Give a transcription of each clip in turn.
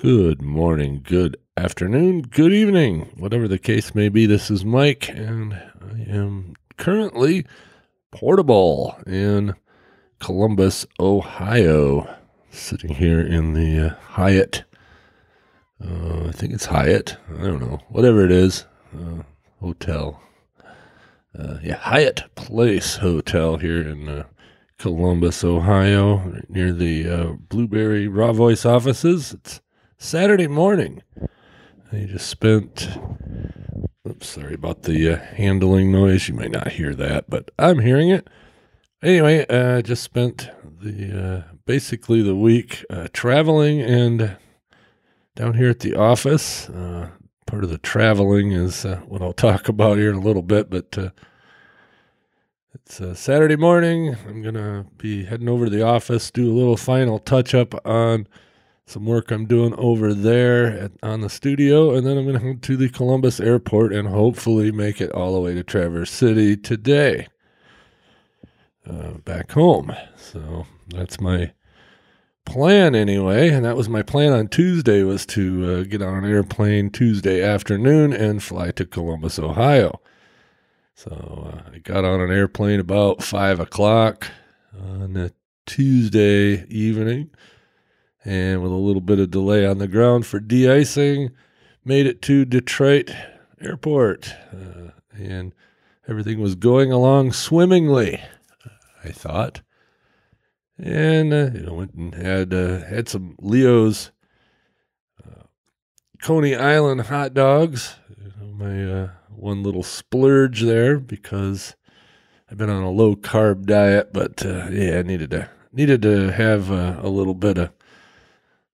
Good morning, good afternoon, good evening, whatever the case may be. This is Mike, and I am currently portable in Columbus, Ohio, sitting here in the uh, Hyatt. Uh, I think it's Hyatt. I don't know, whatever it is, uh, hotel. Uh, yeah, Hyatt Place Hotel here in uh, Columbus, Ohio, near the uh, Blubrry RawVoice offices. It's Saturday morning. I just spent. Oops, sorry about the uh, handling noise. You might not hear that, but I'm hearing it. Anyway, I uh, just spent the uh, basically the week uh, traveling and down here at the office. Uh, part of the traveling is uh, what I'll talk about here in a little bit, but it's Saturday morning. I'm gonna be heading over to the office, do a little final touch up on some work I'm doing over there at, on the studio, and then I'm going to head to the Columbus airport and hopefully make it all the way to Traverse City today, uh, back home. So that's my plan anyway, and that was my plan on Tuesday was to uh, get on an airplane Tuesday afternoon and fly to Columbus, Ohio. So uh, I got on an airplane about five o'clock on a Tuesday evening and with a little bit of delay on the ground for de-icing, made it to Detroit Airport, uh, and everything was going along swimmingly. I thought, and uh, you know, went and had uh, had some Leo's uh, Coney Island hot dogs. You know, my uh, one little splurge there because I've been on a low carb diet, but uh, yeah, I needed to needed to have a little bit of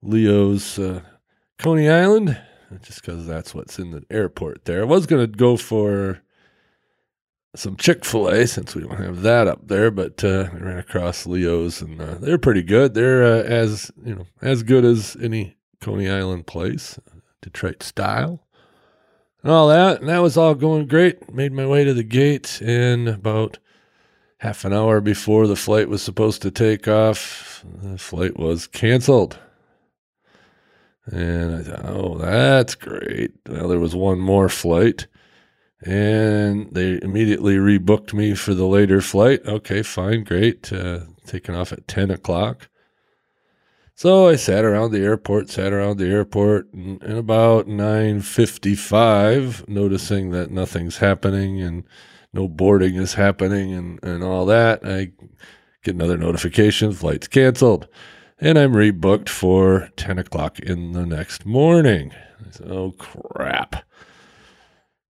Leo's uh, Coney Island, just because that's what's in the airport there. I was going to go for some Chick fil A since we don't have that up there, but uh, I ran across Leo's and uh, they're pretty good. They're uh, as, you know, as good as any Coney Island place, Detroit style. And all that, and that was all going great. Made my way to the gate, and about half an hour before the flight was supposed to take off, the flight was canceled. And I thought, oh, that's great. Well, there was one more flight. And they immediately rebooked me for the later flight. Okay, fine, great. Uh, taking off at 10 o'clock. So I sat around the airport, sat around the airport, and, and about 9.55, noticing that nothing's happening and no boarding is happening and, and all that, I get another notification, flight's canceled and I'm rebooked for 10 o'clock in the next morning. Said, oh, crap.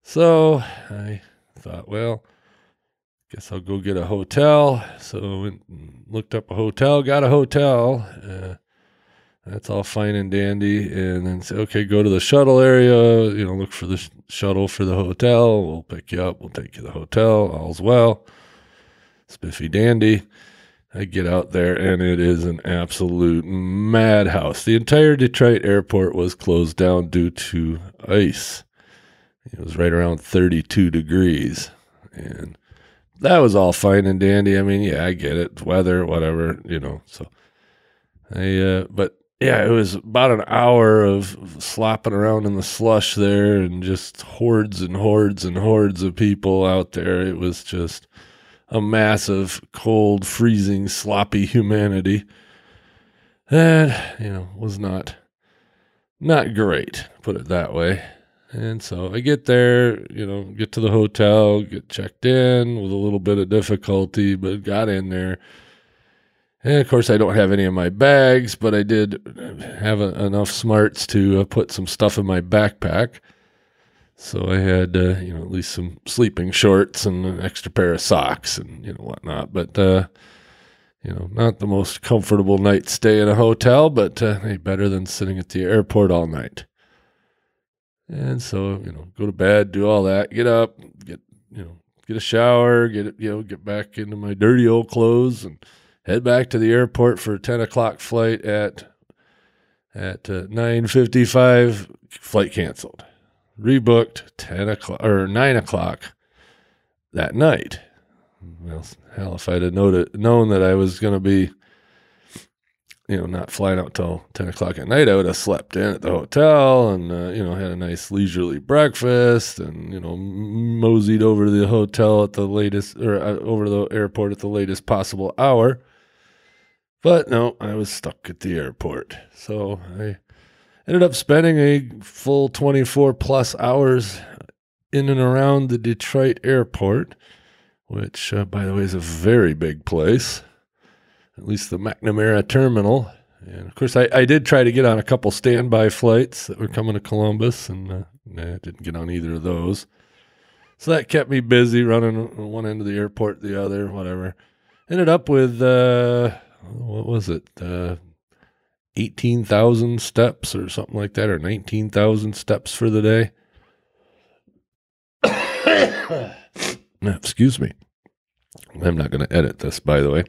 So I thought, well, guess I'll go get a hotel. So I looked up a hotel, got a hotel. Uh, that's all fine and dandy. And then say, okay, go to the shuttle area, you know, look for the sh- shuttle for the hotel. We'll pick you up. We'll take you to the hotel. All's well. Spiffy dandy. I get out there and it is an absolute madhouse. The entire Detroit airport was closed down due to ice. It was right around 32 degrees. And that was all fine and dandy. I mean, yeah, I get it. Weather, whatever, you know. So I, uh, but yeah, it was about an hour of slopping around in the slush there and just hordes and hordes and hordes of people out there. It was just a mass of cold, freezing, sloppy humanity that, you know, was not not great, put it that way. And so I get there, you know, get to the hotel, get checked in with a little bit of difficulty, but got in there. And of course, I don't have any of my bags, but I did have a, enough smarts to uh, put some stuff in my backpack. So I had, uh, you know, at least some sleeping shorts and an extra pair of socks and, you know, whatnot. But, uh, you know, not the most comfortable night stay in a hotel, but uh, hey, better than sitting at the airport all night. And so, you know, go to bed, do all that, get up, get, you know, get a shower, get you know, get back into my dirty old clothes and head back to the airport for a 10 o'clock flight at, at uh, 9.55, flight canceled rebooked 10 o'clock or 9 o'clock that night. Well, hell, if I'd have known, that I was going to be you know, not flying out till 10 o'clock at night, I would have slept in at the hotel and, uh, you know, had a nice leisurely breakfast and, you know, moseyed over to the hotel at the latest or uh, over to the airport at the latest possible hour. But no, I was stuck at the airport. So I ended up spending a full 24 plus hours in and around the Detroit airport, which, uh, by the way, is a very big place at least the McNamara terminal. And of course, I, I did try to get on a couple standby flights that were coming to Columbus, and uh, nah, didn't get on either of those. So that kept me busy running one end of the airport, the other, whatever. Ended up with, uh, what was it? Uh, 18,000 steps or something like that, or 19,000 steps for the day. Excuse me. I'm not going to edit this, by the way.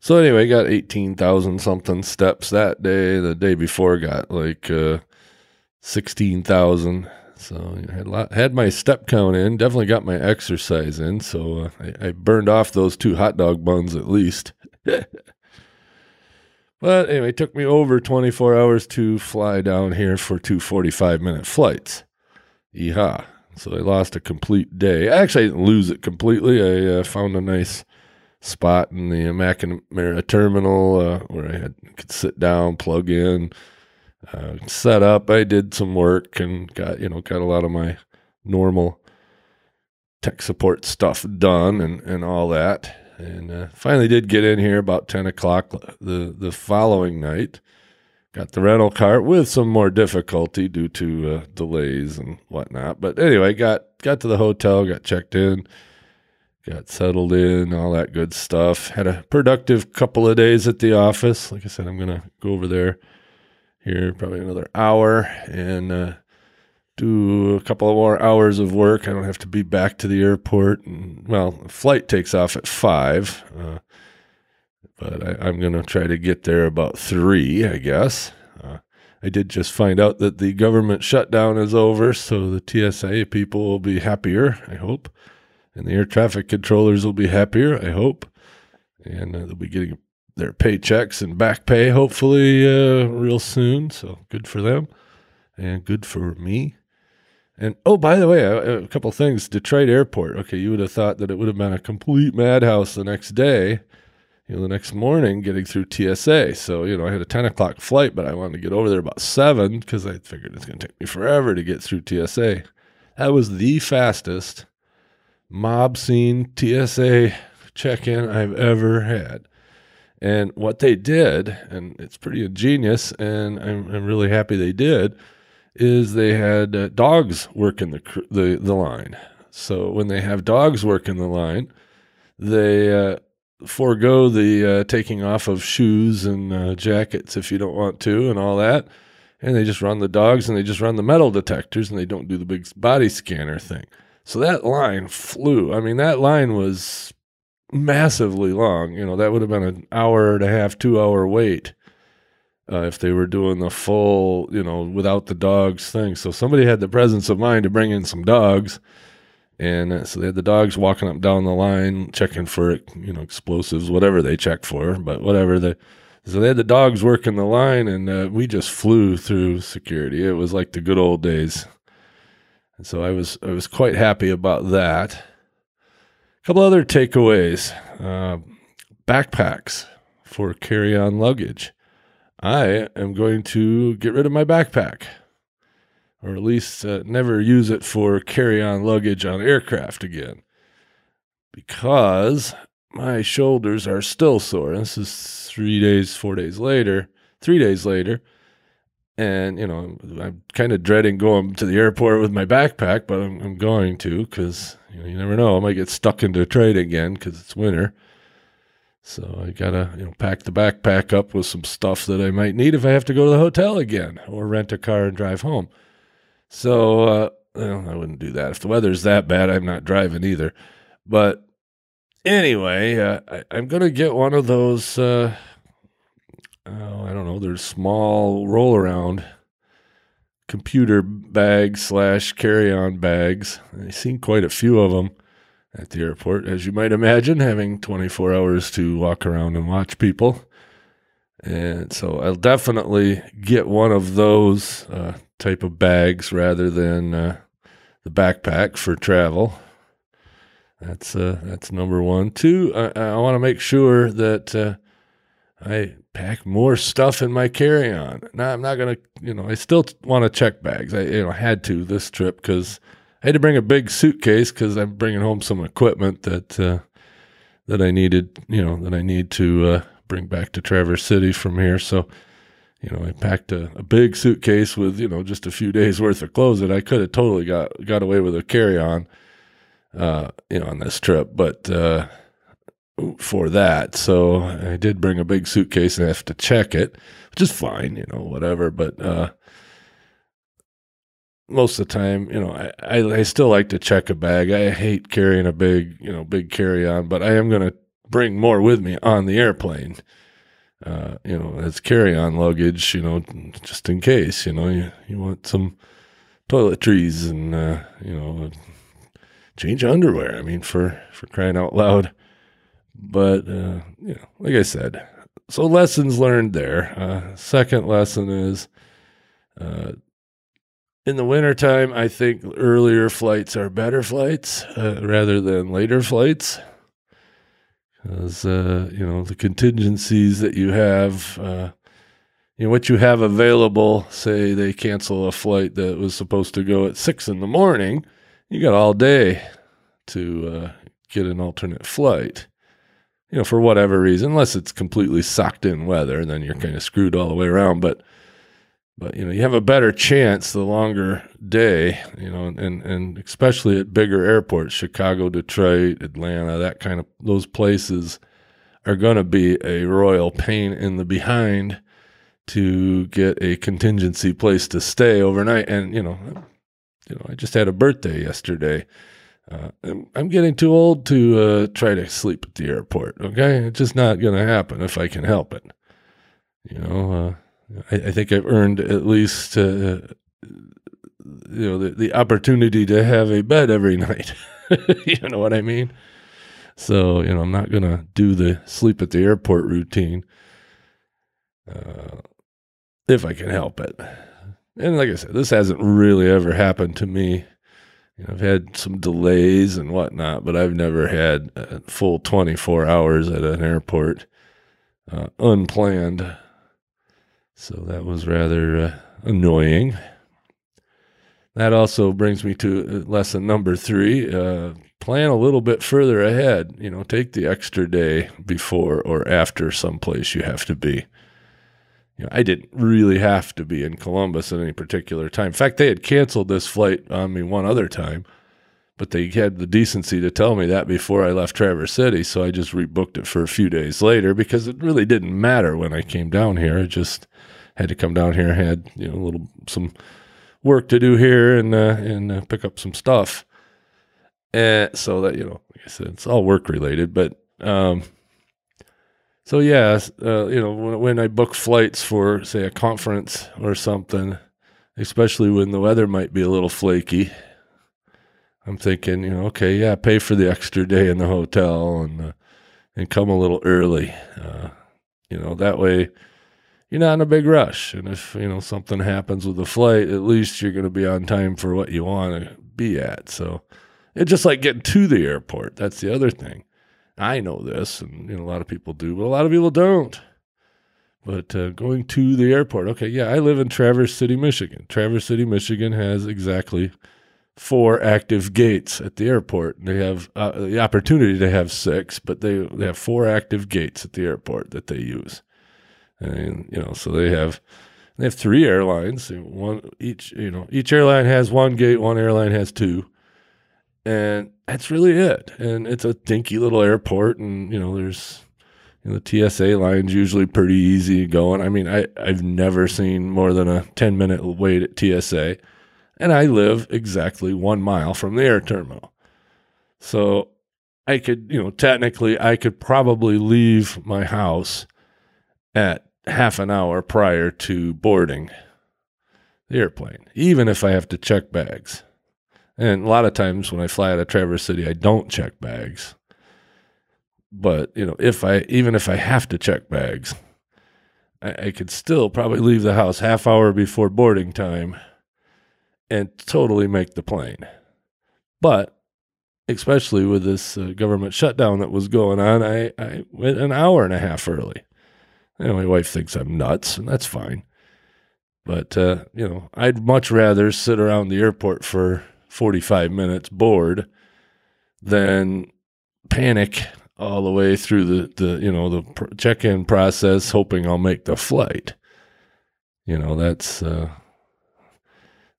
So anyway, got eighteen thousand something steps that day. The day before, got like uh, sixteen thousand. So you know, had lot, had my step count in. Definitely got my exercise in. So uh, I, I burned off those two hot dog buns at least. but anyway, it took me over 24 hours to fly down here for two 45 minute flights. Yeehaw. So I lost a complete day. Actually, I didn't lose it completely. I uh, found a nice spot in the McNamara terminal uh, where I had, could sit down, plug in, uh, set up. I did some work and got you know got a lot of my normal tech support stuff done and and all that. And uh, finally did get in here about ten o'clock the the following night. Got the rental car with some more difficulty due to uh, delays and whatnot. But anyway, got got to the hotel, got checked in got settled in, all that good stuff. Had a productive couple of days at the office. Like I said, I'm to go over there here probably another hour and uh, do a couple of more hours of work. I don't have to be back to the airport. And, well, flight takes off at five, uh, but I, am going to try to get there about three, I guess. Uh, I did just find out that the government shutdown is over, so the TSA people will be happier, I hope and the air traffic controllers will be happier, I hope, and uh, they'll be getting their paychecks and back pay hopefully uh, real soon. So good for them, and good for me. And oh, by the way, a, a couple things. Detroit Airport. Okay, you would have thought that it would have been a complete madhouse the next day. You know, the next morning getting through TSA. So, you know, I had a 10 o'clock flight, but I wanted to get over there about 7 because I figured it's going to take me forever to get through TSA. That was the fastest mob scene TSA check in I've ever had. And what they did, and it's pretty ingenious, and I'm, I'm really happy they did, is they had uh, dogs working the, the the line. So when they have dogs working the line, they uh, forego the uh, taking off of shoes and uh, jackets if you don't want to, and all that. And they just run the dogs and they just run the metal detectors and they don't do the big body scanner thing. So that line flew. I mean, that line was massively long. You know, that would have been an hour and a half, two hour wait uh, if they were doing the full, you know, without the dogs thing. So somebody had the presence of mind to bring in some dogs. And uh, so they had the dogs walking up down the line, checking for, you know, explosives, whatever they checked for, but whatever the. So they had the dogs working the line, and uh, we just flew through security. It was like the good old days. And so I was I was quite happy about that. A couple other takeaways: uh, backpacks for carry-on luggage. I am going to get rid of my backpack, or at least uh, never use it for carry-on luggage on aircraft again, because my shoulders are still sore. This is three days, four days later, three days later and you know i'm kind of dreading going to the airport with my backpack but i'm, I'm going to because you, know, you never know i might get stuck in detroit again because it's winter so i gotta you know pack the backpack up with some stuff that i might need if i have to go to the hotel again or rent a car and drive home. So uh, well, i wouldn't do that. If the weather's that bad i'm not driving either. But anyway uh, I, i'm gonna get one of those uh, oh, I don't know, there's small roll around computer bags slash carry on bags. I've seen quite a few of them at the airport, as you might imagine, having 24 hours to walk around and watch people. And so I'll definitely get one of those uh, type of bags rather than uh, the backpack for travel. That's uh, that's number one. Two, I, I want to make sure that uh, I pack more stuff in my carry-on. Now I'm not gonna, you know, I still want to check bags. I you know had to this trip because I had to bring a big suitcase because I'm bringing home some equipment that uh, that I needed, you know, that I need to uh, bring back to Traverse City from here. So, you know, I packed a, a, big suitcase with you know just a few days worth of clothes that I could have totally got got away with a carry-on, uh, you know, on this trip, but. Uh, for that. So I did bring a big suitcase and I have to check it, which is fine, you know, whatever. But uh, most of the time, you know, I, I, I, still like to check a bag. I hate carrying a big, you know, big carry on, but I am going to bring more with me on the airplane. Uh, you know, as carry on luggage, you know, just in case, you know, you, you want some toiletries and, uh, you know, change underwear. I mean, for, for crying out loud. But, uh, you know, like I said, so lessons learned there. Uh, second lesson is uh, in the wintertime, I think earlier flights are better flights uh, rather than later flights. Because, uh, you know, the contingencies that you have, uh, you know, what you have available, say they cancel a flight that was supposed to go at six in the morning, you got all day to uh, get an alternate flight you know, for whatever reason, unless it's completely sucked in weather, then you're kind of screwed all the way around. But, but you know, you have a better chance the longer day, you know, and and especially at bigger airports, Chicago, Detroit, Atlanta, that kind of those places are going to be a royal pain in the behind to get a contingency place to stay overnight. And you know, you know, I just had a birthday yesterday uh, I'm getting too old to uh, try to sleep at the airport. Okay, it's just not going to happen if I can help it. You know, uh, I, I, think I've earned at least uh, you know the, the opportunity to have a bed every night. you know what I mean? So you know, I'm not going to do the sleep at the airport routine uh, if I can help it. And like I said, this hasn't really ever happened to me you know, I've had some delays and whatnot, but I've never had a full 24 hours at an airport uh, unplanned. So that was rather uh, annoying. That also brings me to uh, lesson number three uh, plan a little bit further ahead. You know, take the extra day before or after someplace you have to be you know, I didn't really have to be in Columbus at any particular time. In fact, they had canceled this flight on me one other time, but they had the decency to tell me that before I left Traverse City. So I just rebooked it for a few days later because it really didn't matter when I came down here. I just had to come down here, had you know a little some work to do here and uh, and uh, pick up some stuff, and so that you know, like I said, it's all work related, but. Um, so yeah, uh, you know, when, when I book flights for say a conference or something, especially when the weather might be a little flaky, I'm thinking, you know, okay, yeah, pay for the extra day in the hotel and uh, and come a little early. Uh, you know, that way you're not in a big rush. And if you know something happens with the flight, at least you're going to be on time for what you want to be at. So it's just like getting to the airport. That's the other thing. I know this, and you know, a lot of people do, but a lot of people don't. But uh, going to the airport, okay, yeah, I live in Traverse City, Michigan. Traverse City, Michigan has exactly four active gates at the airport. They have uh, the opportunity to have six, but they they have four active gates at the airport that they use, and you know, so they have they have three airlines. One each, you know, each airline has one gate. One airline has two and that's really it. And it's a dinky little airport, and you know, there's you know, the TSA line's usually pretty easy going. I mean, I I've never seen more than a ten minute wait at TSA, and I live exactly one mile from the air terminal, so I could, you know, technically, I could probably leave my house at half an hour prior to boarding the airplane, even if I have to check bags. And a lot of times when I fly out of Traverse City, I don't check bags. But, you know, if I, even if I have to check bags, I, I could still probably leave the house half hour before boarding time and totally make the plane. But especially with this uh, government shutdown that was going on, I, I went an hour and a half early. And my wife thinks I'm nuts, and that's fine. But, uh, you know, I'd much rather sit around the airport for 45 minutes bored than panic all the way through the, the you know, the check-in process, hoping I'll make the flight. You know, that's, uh,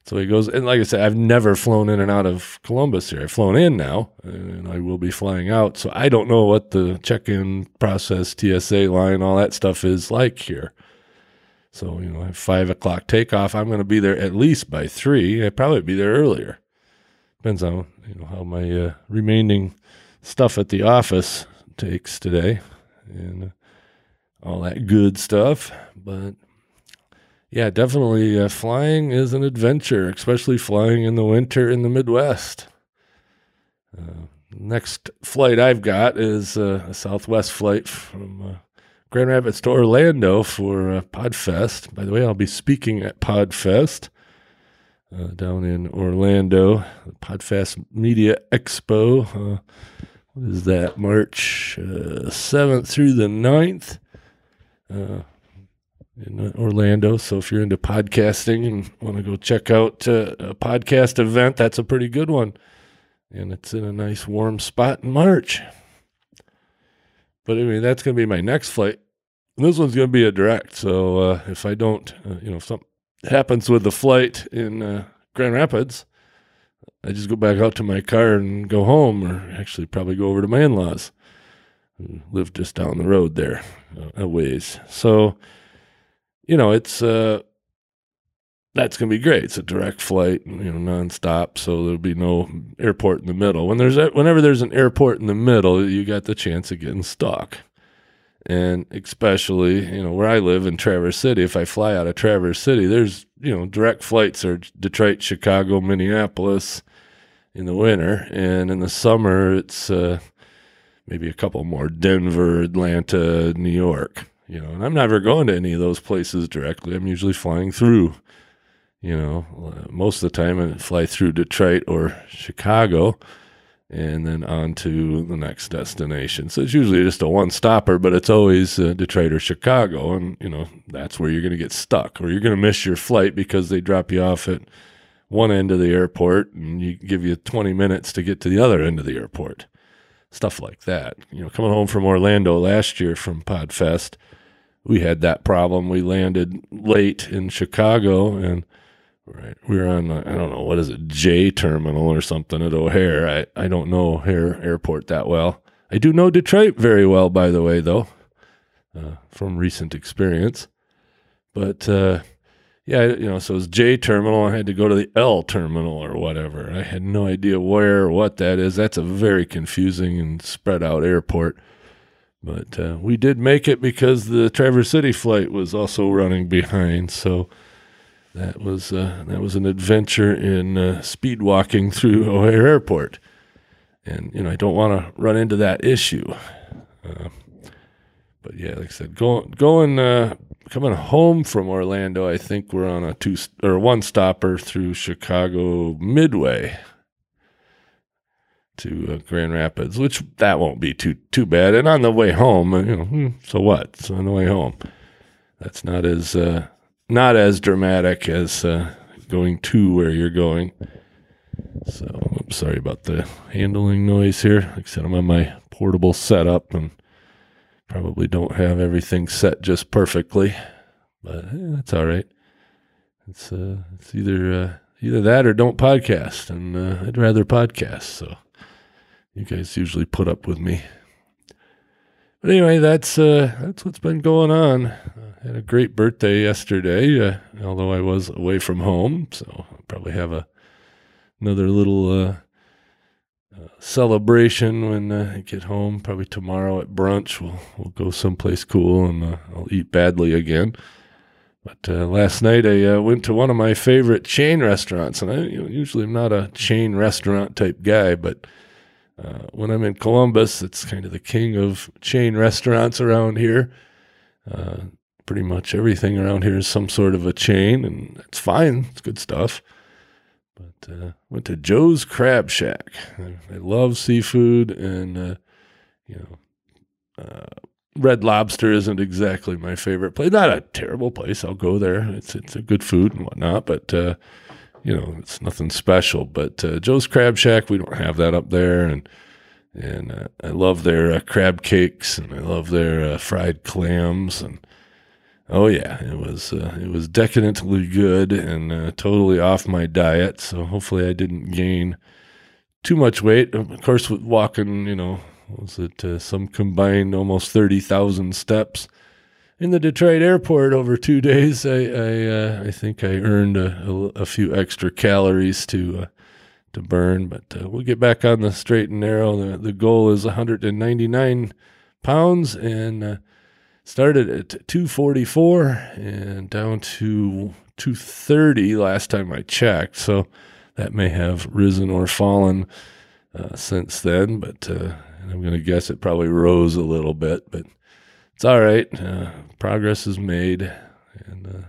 so he goes, and like I said, I've never flown in and out of Columbus here. I've flown in now, and I will be flying out. So I don't know what the check-in process, TSA line, all that stuff is like here. So you know, five o'clock takeoff. I'm going to be there at least by three. I'd probably be there earlier. Depends on you know how my uh, remaining stuff at the office takes today, and all that good stuff. But yeah, definitely. Uh, flying is an adventure, especially flying in the winter in the Midwest. Uh, next flight I've got is uh, a Southwest flight from uh, Grand Rapids to Orlando for uh, Podfest. By the way, I'll be speaking at Podfest uh, down in Orlando, Podfest Media Expo. what is that? March 7th through the 9th in Orlando. So if you're into podcasting and want to go check out uh, a podcast event, that's a pretty good one. And it's in a nice warm spot in March. But anyway, that's going to be my next flight. And this one's going to be a direct. So uh, if I don't, uh, you know, if something happens with the flight in uh, Grand Rapids, I just go back out to my car and go home, or actually probably go over to my in laws who live just down the road there uh, a ways. So, you know, it's uh, that's gonna be great. It's a direct flight, you know, nonstop, so there'll be no airport in the middle. When there's a, whenever there's an airport in the middle, you got the chance of getting stuck. And especially, you know, where I live in Traverse City, if I fly out of Traverse City, there's, you know, direct flights are Detroit, Chicago, Minneapolis in the winter. And in the summer, it's uh, maybe a couple more Denver, Atlanta, New York you know, and I'm never going to any of those places directly. I'm usually flying through, you know, most of the time I fly through Detroit or Chicago and then on to the next destination. So it's usually just a one stopper, but it's always uh, Detroit or Chicago. And, you know, that's where you're going to get stuck or you're going to miss your flight because they drop you off at one end of the airport and you give you 20 minutes to get to the other end of the airport. Stuff like that. You know, coming home from Orlando last year from Podfest, we had that problem. We landed late in Chicago and right we were on I don't know what is it J terminal or something at O'Hare. I I don't know O'Hare Airport that well. I do know Detroit very well, by the way, though, uh, from recent experience. But uh, yeah, you know, so it was J terminal. I had to go to the L terminal or whatever. I had no idea where or what that is. That's a very confusing and spread out airport. But uh, we did make it because the Traverse City flight was also running behind. So that was uh, that was an adventure in uh, speed walking through O'Hare Airport. And you know I don't want to run into that issue. Uh, but yeah, like I said, going going uh, coming home from Orlando, I think we're on a two or one stopper through Chicago Midway to uh, Grand Rapids, which that won't be too too bad. And on the way home, you know, hmm, so what? So on the way home, that's not as uh, not as dramatic as uh, going to where you're going. So I'm sorry about the handling noise here. Like I said, I'm on my portable setup and probably don't have everything set just perfectly, but eh, that's all right. It's uh, it's either uh, either that or don't podcast, and uh, I'd rather podcast. So you guys usually put up with me. But anyway, that's uh, that's what's been going on. I had a great birthday yesterday, uh, although I was away from home, so I'll probably have a another little uh, uh celebration when uh, I get home. Probably tomorrow at brunch. We'll we'll go someplace cool, and uh, I'll eat badly again. But last night I went to one of my favorite chain restaurants, and I you know, usually am not a chain restaurant type guy, but uh, when I'm in Columbus, it's kind of the king of chain restaurants around here. Uh, pretty much everything around here is some sort of a chain, and it's fine. It's good stuff. But uh, went to Joe's Crab Shack. I, I love seafood, and uh, you know, uh, Red Lobster isn't exactly my favorite place. Not a terrible place. I'll go there. It's it's a good food and whatnot, but uh, you know, it's nothing special. But uh, Joe's Crab Shack, we don't have that up there, and and uh, I love their uh, crab cakes, and I love their uh, fried clams, and oh yeah, it was uh, it was decadently good and uh, totally off my diet. So hopefully, I didn't gain too much weight. Of course, with walking, you know, was it some combined almost thirty thousand steps in the Detroit airport over two days? I I, I think I earned a, a, a, few extra calories to to burn, but uh, we'll get back on the straight and narrow. The, the goal is 199 pounds and uh, started at 244 and down to 230 last time I checked. So that may have risen or fallen uh, since then, but uh, I'm going to guess it probably rose a little bit, but it's all right. Uh, progress is made, and uh,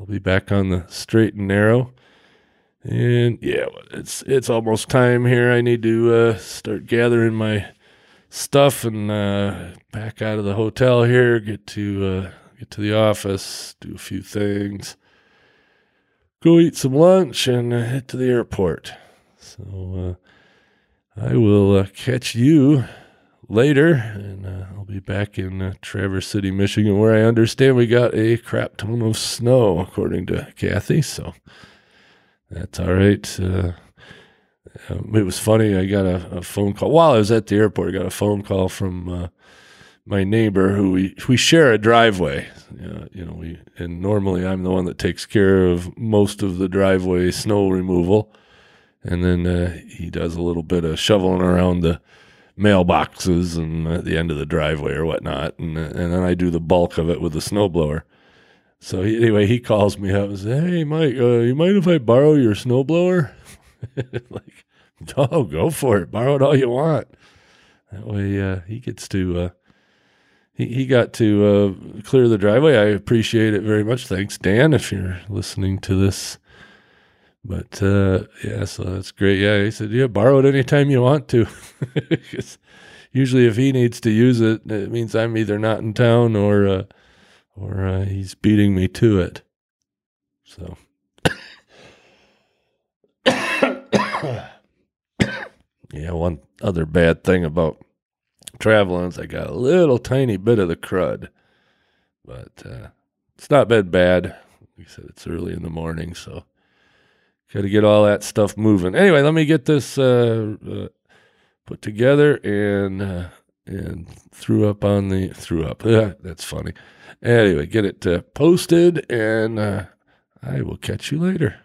I'll be back on the straight and narrow. And yeah, it's it's almost time here. I need to uh, start gathering my stuff and uh, back out of the hotel here. Get to uh, get to the office, do a few things, go eat some lunch, and uh, head to the airport. So uh, I will uh, catch you later, and I'll be back in Traverse City, Michigan, where I understand we got a crap ton of snow, according to Kathy. So. That's all right. Uh, um, it was funny. I got a, a, phone call while I was at the airport. I got a phone call from uh, my neighbor who we we share a driveway. Uh, you know, we and normally I'm the one that takes care of most of the driveway snow removal, and then uh, he does a little bit of shoveling around the mailboxes and at the end of the driveway or whatnot, and and then I do the bulk of it with the snowblower. So he, anyway, he calls me up and says, "Hey, Mike, uh, you mind if I borrow your snowblower?" like, oh, go for it. Borrow it all you want. That way, uh, he gets to. Uh, he he got to uh, clear the driveway. I appreciate it very much. Thanks, Dan, if you're listening to this. But uh, yeah, so that's great. Yeah, he said, "Yeah, borrow it anytime you want to." usually, if he needs to use it, it means I'm either not in town or uh, or uh, he's beating me to it. So. yeah, one other bad thing about traveling is I got a little tiny bit of the crud, but uh, it's not been bad. Like I said, it's early in the morning, so got to get all that stuff moving. Anyway, let me get this uh, uh, put together and uh, and threw up on the threw up. that's funny. Anyway, get it uh, posted, and uh, I will catch you later.